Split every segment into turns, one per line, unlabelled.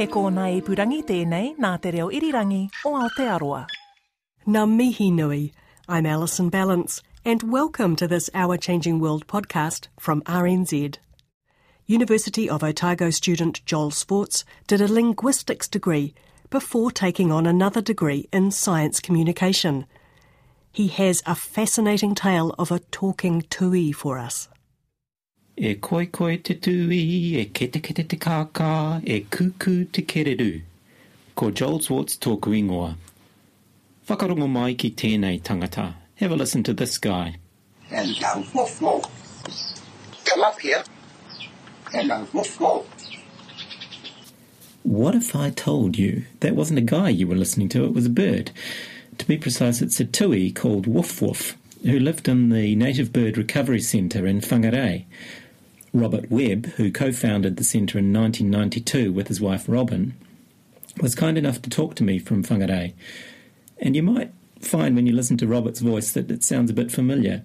He kōna ipurangi tēnei nā te reo irirangi o Aotearoa.
Ngā mihi nui. I'm Alison Ballance and welcome to this Our Changing World podcast from RNZ. University of Otago student Joel Zwartz did a linguistics degree before taking on another degree in science communication. He has a fascinating tale of a talking tui for us.
E koi koi te tui, e kete kete te kākā, e kuku te kereru. Ko Joel Zwartz tōku ingoa. Whakarongo mai ki tēnei tangata. Have a listen to this guy.
Hello, woof woof. Come up here. Hello, woof woof.
What if I told you that wasn't a guy you were listening to, it was a bird? To be precise, it's a tui called Woof Woof, who lived in the Native Bird Recovery Centre in Whangarei. Robert Webb, who co-founded the centre in 1992 with his wife Robin, was kind enough to talk to me from Whangarei. And you might find when you listen to Robert's voice that it sounds a bit familiar.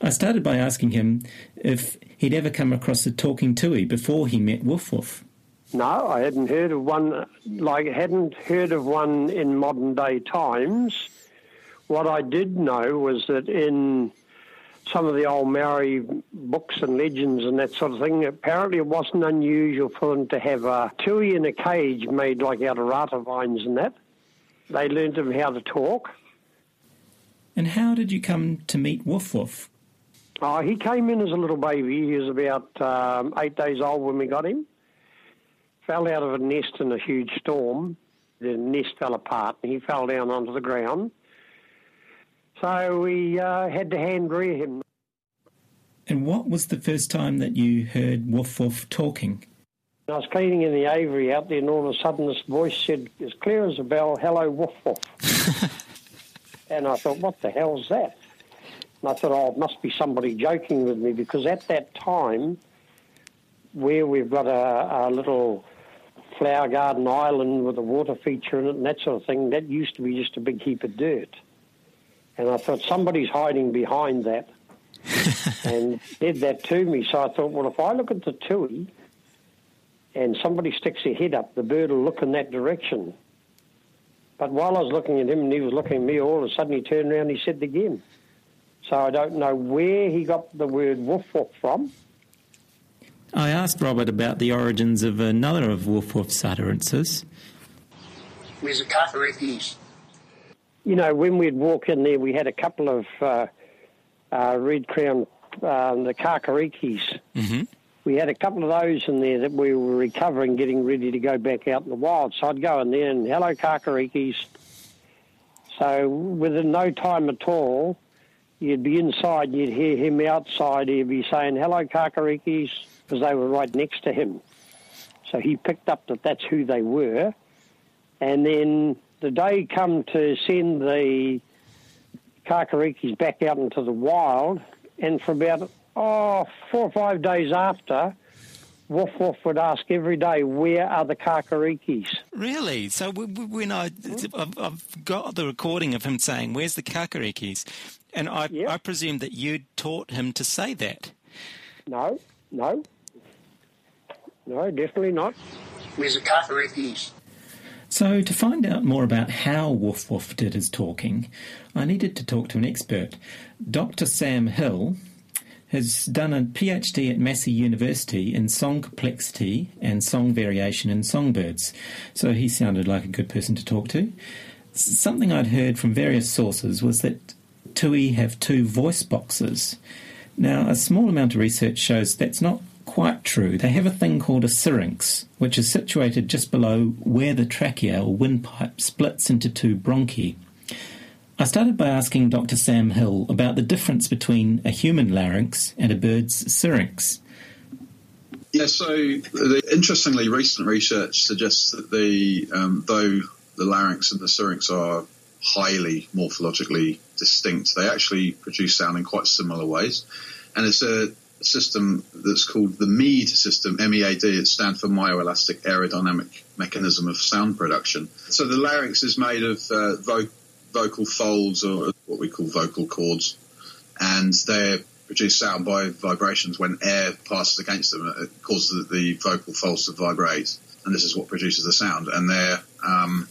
I started by asking him if he'd ever come across a talking tui before he met Woof Woof.
No, I hadn't heard of one. Like, hadn't heard of one in modern day times. What I did know was that in some of the old Maori books and legends and that sort of thing, apparently it wasn't unusual for them to have a tui in a cage made like out of rata vines and that. They learned them how to talk.
And how did you come to meet Woof Woof?
Oh, he came in as a little baby. He was about um, eight days old when we got him. Fell out of a nest in a huge storm. The nest fell apart and he fell down onto the ground. So we uh, had to hand rear him.
And what was the first time that you heard Woof Woof talking?
I was cleaning in the aviary out there, and all of a sudden this voice said, as clear as a bell, hello, woof woof. and I thought, what the hell's that? And I thought, oh, it must be somebody joking with me, because at that time, where we've got a, a little flower garden island with a water feature in it and that sort of thing, that used to be just a big heap of dirt. And I thought, somebody's hiding behind that. and did that to me. So I thought, well, if I look at the tui, and somebody sticks their head up, the bird will look in that direction. But while I was looking at him and he was looking at me, all of a sudden he turned around and he said it again. So I don't know where he got the word woof woof from.
I asked Robert about the origins of another of Woof Woof's utterances.
Where's the kakarikis?
You know, when we'd walk in there, we had a couple of uh, uh, red crown, um, the kakarikis.
Mm-hmm.
We had a couple of those in there that we were recovering, getting ready to go back out in the wild. So I'd go in there and, hello, kakarikis. So within no time at all, you'd be inside and you'd hear him outside. He'd be saying, hello, kakarikis, because they were right next to him. So he picked up that that's who they were. And then the day come to send the kakarikis back out into the wild, and for about oh, four or five days after, Woof Woof would ask every day, where are the kakarikis?
Really? So w- w- when I, hmm? I've, I've got the recording of him saying, "Where's the kakarikis?" and I,
Yep.
I presume that you taught him to say that.
No, no, no, definitely not.
Where's the kakarikis?
So, to find out more about how Woof Woof did his talking, I needed to talk to an expert. Dr. Sam Hill has done a PhD at Massey University in song complexity and song variation in songbirds, so he sounded like a good person to talk to. Something I'd heard from various sources was that Tui have two voice boxes. Now, a small amount of research shows that's not quite true. They have a thing called a syrinx, which is situated just below where the trachea or windpipe splits into two bronchi. I started by asking Dr. Sam Hill about the difference between a human larynx and a bird's syrinx.
Yeah, so the, interestingly, recent research suggests that the um, though the larynx and the syrinx are highly morphologically distinct, they actually produce sound in quite similar ways, and it's a system that's called the MEAD system, M-E-A-D. It stands for Myoelastic Aerodynamic Mechanism of Sound Production. So the larynx is made of uh, vo- vocal folds or what we call vocal cords, and they're produce sound by vibrations when air passes against them. It causes the vocal folds to vibrate, and this is what produces the sound. And they're um,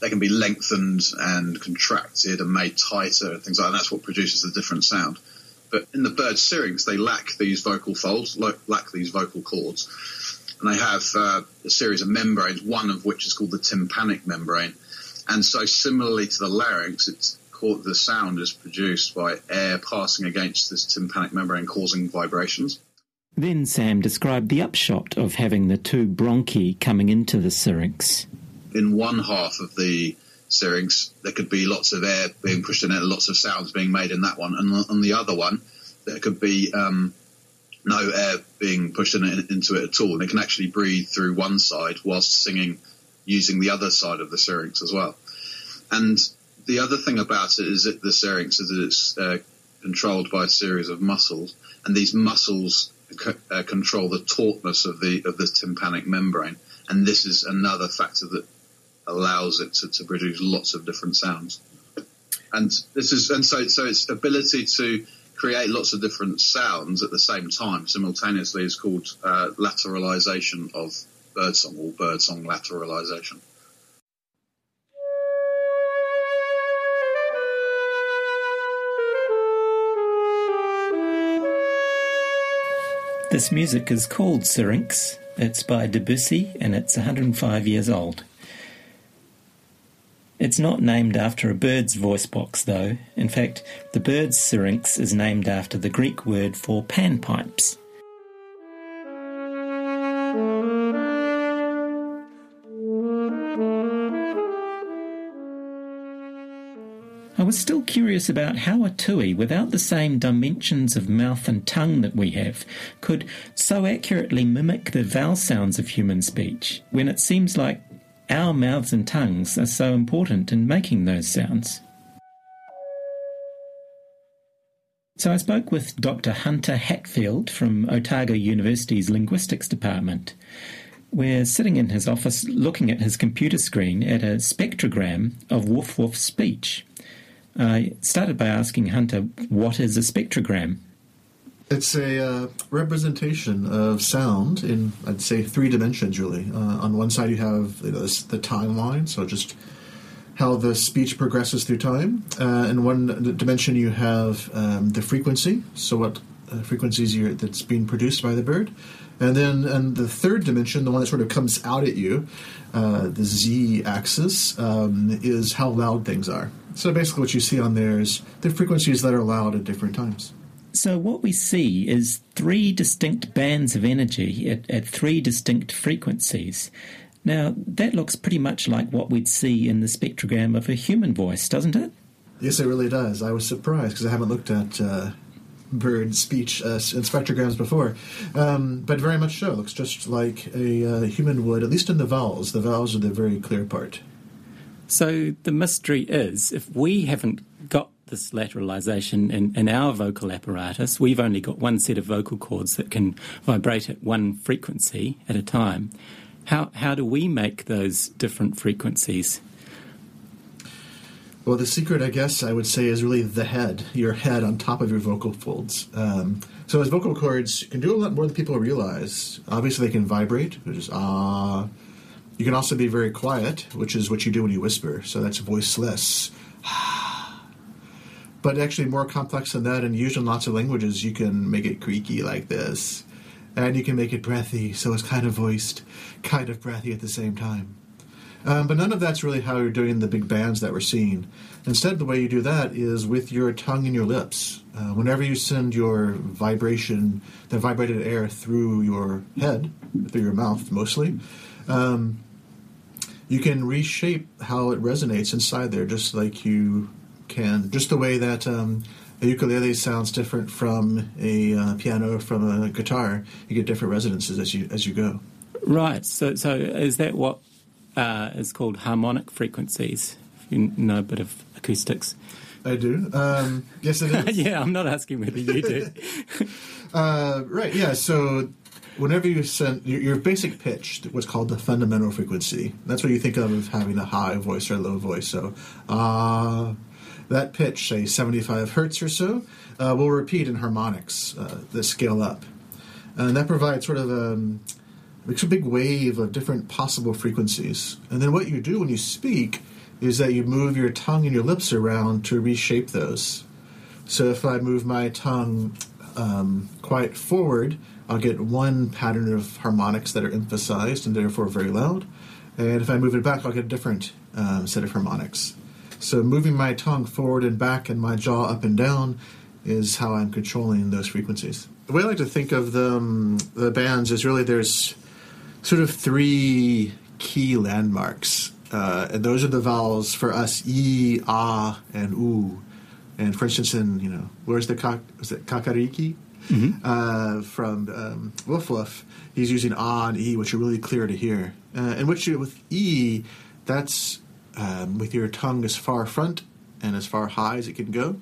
they can be lengthened and contracted and made tighter and things like that. And that's what produces the different sound. But in the bird's syrinx, they lack these vocal folds, lack these vocal cords, and they have uh, a series of membranes, one of which is called the tympanic membrane. And so, similarly to the larynx, it's the sound is produced by air passing against this tympanic membrane, causing vibrations.
Then Sam described the upshot of having the two bronchi coming into the syrinx.
In one half of the syrinx, there could be lots of air being pushed in it, lots of sounds being made in that one, and on the other one, there could be um, no air being pushed in it, into it at all, and it can actually breathe through one side whilst singing using the other side of the syrinx as well. And the other thing about it is that the syrinx is that it's uh, controlled by a series of muscles, and these muscles c- uh, control the tautness of the of the tympanic membrane, and this is another factor that allows it to, to produce lots of different sounds. And this is and so so its ability to create lots of different sounds at the same time simultaneously is called uh, lateralization of birdsong or birdsong lateralization.
This music is called Syrinx. It's by Debussy and it's 105 years old. It's not named after a bird's voice box, though. In fact, the bird's syrinx is named after the Greek word for panpipes. I was still curious about how a tui, without the same dimensions of mouth and tongue that we have, could so accurately mimic the vowel sounds of human speech, when it seems like our mouths and tongues are so important in making those sounds. So I spoke with Dr. Hunter Hatfield from Otago University's Linguistics Department. We're sitting in his office looking at his computer screen at a spectrogram of woof woof speech. I started by asking Hunter, what is a spectrogram?
It's a uh, representation of sound in, I'd say, three dimensions, really. Uh, on one side, you have you know, the timeline, so just how the speech progresses through time. Uh, in one dimension, you have um, the frequency, so what uh, frequencies that's being produced by the bird. And then in the third dimension, the one that sort of comes out at you, uh, the z axis, um, is how loud things are. So basically, what you see on there is the frequencies that are loud at different times.
So, what we see is three distinct bands of energy at, at three distinct frequencies. Now, that looks pretty much like what we'd see in the spectrogram of a human voice, doesn't it?
Yes, it really does. I was surprised because I haven't looked at uh, bird speech uh, in spectrograms before, um, but very much so. It looks just like a uh, human would, at least in the vowels. The vowels are the very clear part.
So the mystery is if we haven't got this lateralization in, in our vocal apparatus, we've only got one set of vocal cords that can vibrate at one frequency at a time. How, how do we make those different frequencies?
Well, the secret, I guess, I would say, is really the head, your head on top of your vocal folds. Um, so, as vocal cords can do a lot more than people realize. Obviously, they can vibrate, which is ah. Uh, you can also be very quiet, which is what you do when you whisper. So that's voiceless. But actually, more complex than that, and used in lots of languages, you can make it creaky like this. And you can make it breathy, so it's kind of voiced, kind of breathy at the same time. Um, but none of that's really how you're doing the big bands that we're seeing. Instead, the way you do that is with your tongue and your lips. Uh, whenever you send your vibration, the vibrated air through your head, through your mouth mostly, um, you can reshape how it resonates inside there, just like you can, just the way that um, a ukulele sounds different from a uh, piano, from a guitar. You get different resonances as you as you go.
Right. So, so is that what uh, is called harmonic frequencies? If you know a bit of acoustics.
I do. Um, yes, it is.
yeah, I'm not asking whether you do.
uh, right. Yeah. So whenever you send your, your, basic pitch, what's called the fundamental frequency, that's what you think of as having a high voice or a low voice. So, uh, that pitch, say 75 hertz or so, uh, will repeat in harmonics uh, scale up. And that provides sort of a, um, a big wave of different possible frequencies. And then what you do when you speak is that you move your tongue and your lips around to reshape those. So if I move my tongue um, quite forward, I'll get one pattern of harmonics that are emphasized and therefore very loud. And if I move it back, I'll get a different um, set of harmonics. So moving my tongue forward and back and my jaw up and down is how I'm controlling those frequencies. The way I like to think of them, the bands is really there's sort of three key landmarks. Uh, and those are the vowels for us e, ah, and oo. And for instance, in you know, where's the kak, was it kakariki? Mm-hmm. Uh, from um, Woof Woof, he's using ah and e, which are really clear to hear. Uh, and which with e, that's um, with your tongue as far front and as far high as it can go.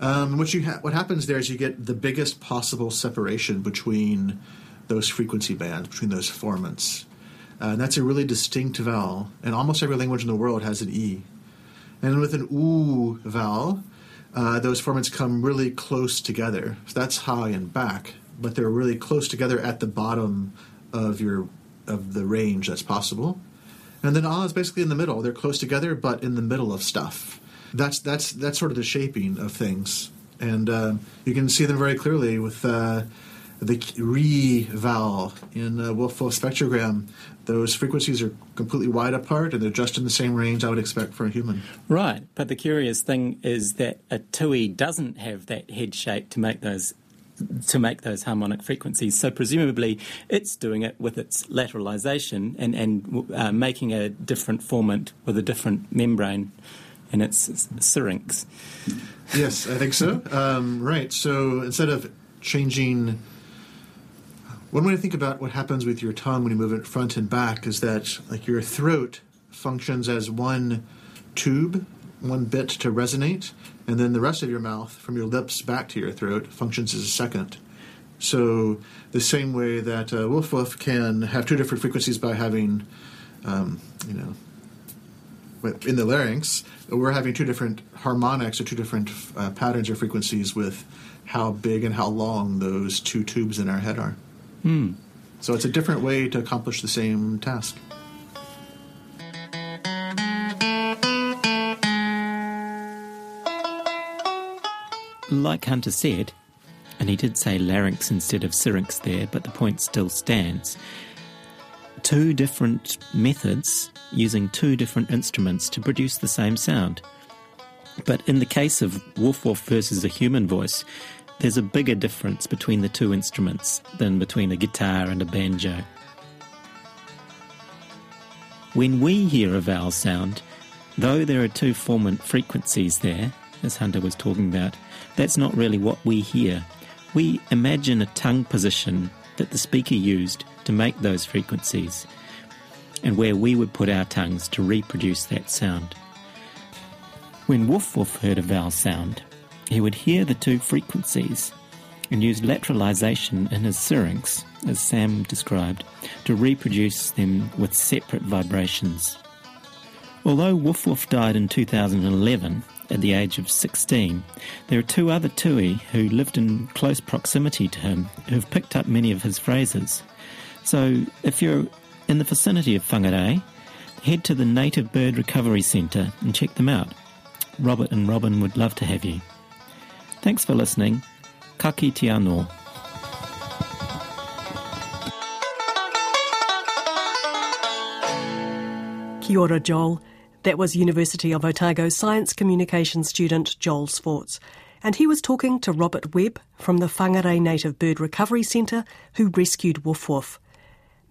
Um, what you ha- what happens there is you get the biggest possible separation between those frequency bands, between those formants. Uh, and that's a really distinct vowel, and almost every language in the world has an E. And with an OO vowel, uh, those formants come really close together. So that's high and back, but they're really close together at the bottom of your of the range that's possible. And then ah is basically in the middle. They're close together, but in the middle of stuff. That's that's that's sort of the shaping of things, and uh, you can see them very clearly with uh, the re vowel in uh, Wolf Wolf spectrogram. Those frequencies are completely wide apart, and they're just in the same range I would expect for a human.
Right, but the curious thing is that a tui doesn't have that head shape to make those to make those harmonic frequencies. So presumably it's doing it with its lateralization and, and uh, making a different formant with a different membrane in its syrinx.
Yes, I think so. Um, right. So instead of changing, one way to think about what happens with your tongue when you move it front and back is that like your throat functions as one tube one bit to resonate, and then the rest of your mouth, from your lips back to your throat, functions as a second. So, the same way that uh, Woof Woof can have two different frequencies by having, um, you know, in the larynx, we're having two different harmonics or two different uh, patterns or frequencies with how big and how long those two tubes in our head are.
Mm.
So, it's a different way to accomplish the same task.
Like Hunter said, and he did say larynx instead of syrinx there, but the point still stands. Two different methods using two different instruments to produce the same sound. But in the case of Woof Woof versus a human voice, there's a bigger difference between the two instruments than between a guitar and a banjo. When we hear a vowel sound, though there are two formant frequencies there, as Hunter was talking about, that's not really what we hear. We imagine a tongue position that the speaker used to make those frequencies, and where we would put our tongues to reproduce that sound. When Woof Woof heard a vowel sound, he would hear the two frequencies and use lateralization in his syrinx, as Sam described, to reproduce them with separate vibrations. Although Woof Woof died in 2011, at the age of 16. There are two other Tui who lived in close proximity to him who've picked up many of his phrases. So if you're in the vicinity of Whangarei, head to the Native Bird Recovery Centre and check them out. Robert and Robin would love to have you. Thanks for listening. Kaki kite anō.
Kia ora, Joel. That was University of Otago science communication student Joel Zwartz. And he was talking to Robert Webb from the Whangarei Native Bird Recovery Centre who rescued Woof Woof.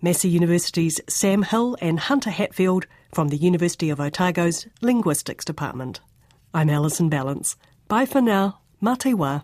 Massey University's Sam Hill and Hunter Hatfield from the University of Otago's Linguistics Department. I'm Alison Ballance. Bye for now. Mā